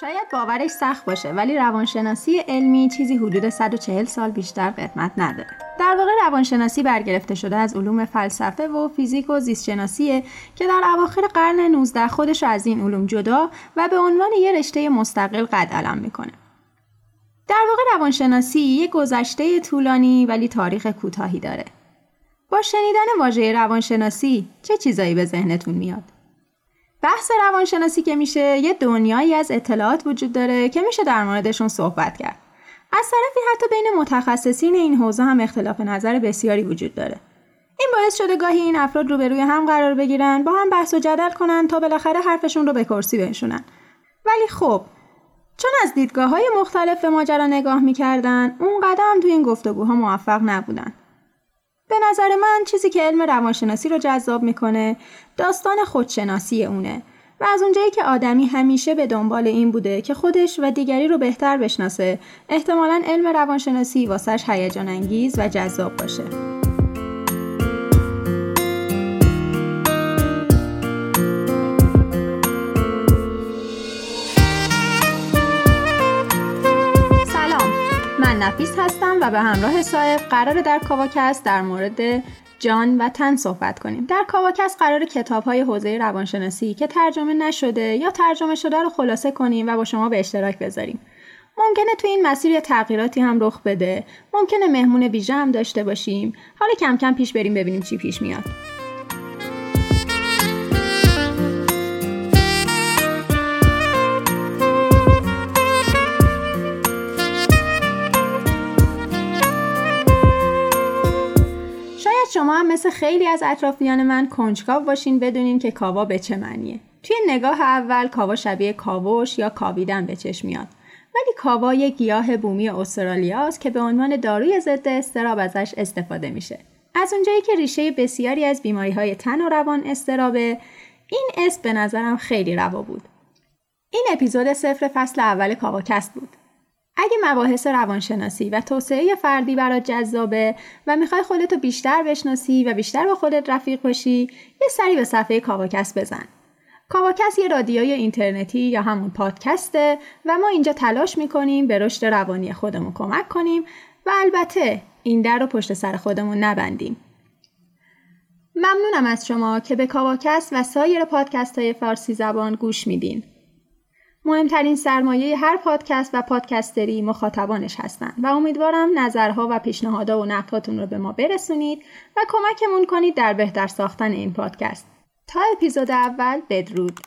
شاید باورش سخت باشه ولی روانشناسی علمی چیزی حدود 140 سال بیشتر قدمت نداره. در واقع روانشناسی برگرفته شده از علوم فلسفه و فیزیک و زیستشناسیه که در اواخر قرن 19 خودش از این علوم جدا و به عنوان یه رشته مستقل قد علم می‌کنه. در واقع روانشناسی یه گذشته طولانی ولی تاریخ کوتاهی داره. با شنیدن واژه روانشناسی چه چیزایی به ذهنتون میاد؟ بحث روانشناسی که میشه یه دنیایی از اطلاعات وجود داره که میشه در موردشون صحبت کرد. از طرفی حتی بین متخصصین این حوزه هم اختلاف نظر بسیاری وجود داره. این باعث شده گاهی این افراد روبروی هم قرار بگیرن با هم بحث و جدل کنن تا بالاخره حرفشون رو به کرسی بنشونن. ولی خب چون از دیدگاه های مختلف به ماجرا نگاه می‌کردن اون قدم توی این گفتگوها موفق نبودن. به نظر من چیزی که علم روانشناسی رو جذاب می‌کنه داستان خودشناسی اونه و از اونجایی که آدمی همیشه به دنبال این بوده که خودش و دیگری رو بهتر بشناسه احتمالا علم روانشناسی واسش هیجان انگیز و جذاب باشه. نفیس هستم و به همراه صاحب قرار در کاواکست در مورد جان و تن صحبت کنیم. در کاواکست قرار کتاب های حوزه روانشناسی که ترجمه نشده یا ترجمه شده رو خلاصه کنیم و با شما به اشتراک بذاریم. ممکنه تو این مسیر یه تغییراتی هم رخ بده. ممکنه مهمون ویژه هم داشته باشیم. حالا کم کم پیش بریم ببینیم چی پیش میاد. شما هم مثل خیلی از اطرافیان من کنجکاو باشین بدونین که کاوا به چه معنیه. توی نگاه اول کاوا شبیه کاوش یا کاویدن به چشم میاد. ولی کاوا یک گیاه بومی استرالیاست که به عنوان داروی ضد استراب ازش استفاده میشه. از اونجایی که ریشه بسیاری از بیماری های تن و روان استرابه، این اسم به نظرم خیلی روا بود. این اپیزود صفر فصل اول کاواکست بود. اگه مباحث روانشناسی و توسعه فردی برات جذابه و می‌خوای خودتو بیشتر بشناسی و بیشتر با خودت رفیق باشی یه سری به صفحه کاواکست بزن. کاواکست یه رادیوی اینترنتی یا همون پادکسته و ما اینجا تلاش می‌کنیم به رشد روانی خودمون کمک کنیم و البته این در رو پشت سر خودمون نبندیم. ممنونم از شما که به کاواکست و سایر پادکست های فارسی زبان گوش میدین. مهمترین سرمایه هر پادکست و پادکستری مخاطبانش هستند و امیدوارم نظرها و پیشنهادها و نقدهاتون رو به ما برسونید و کمکمون کنید در بهتر ساختن این پادکست. تا اپیزود اول بدرود.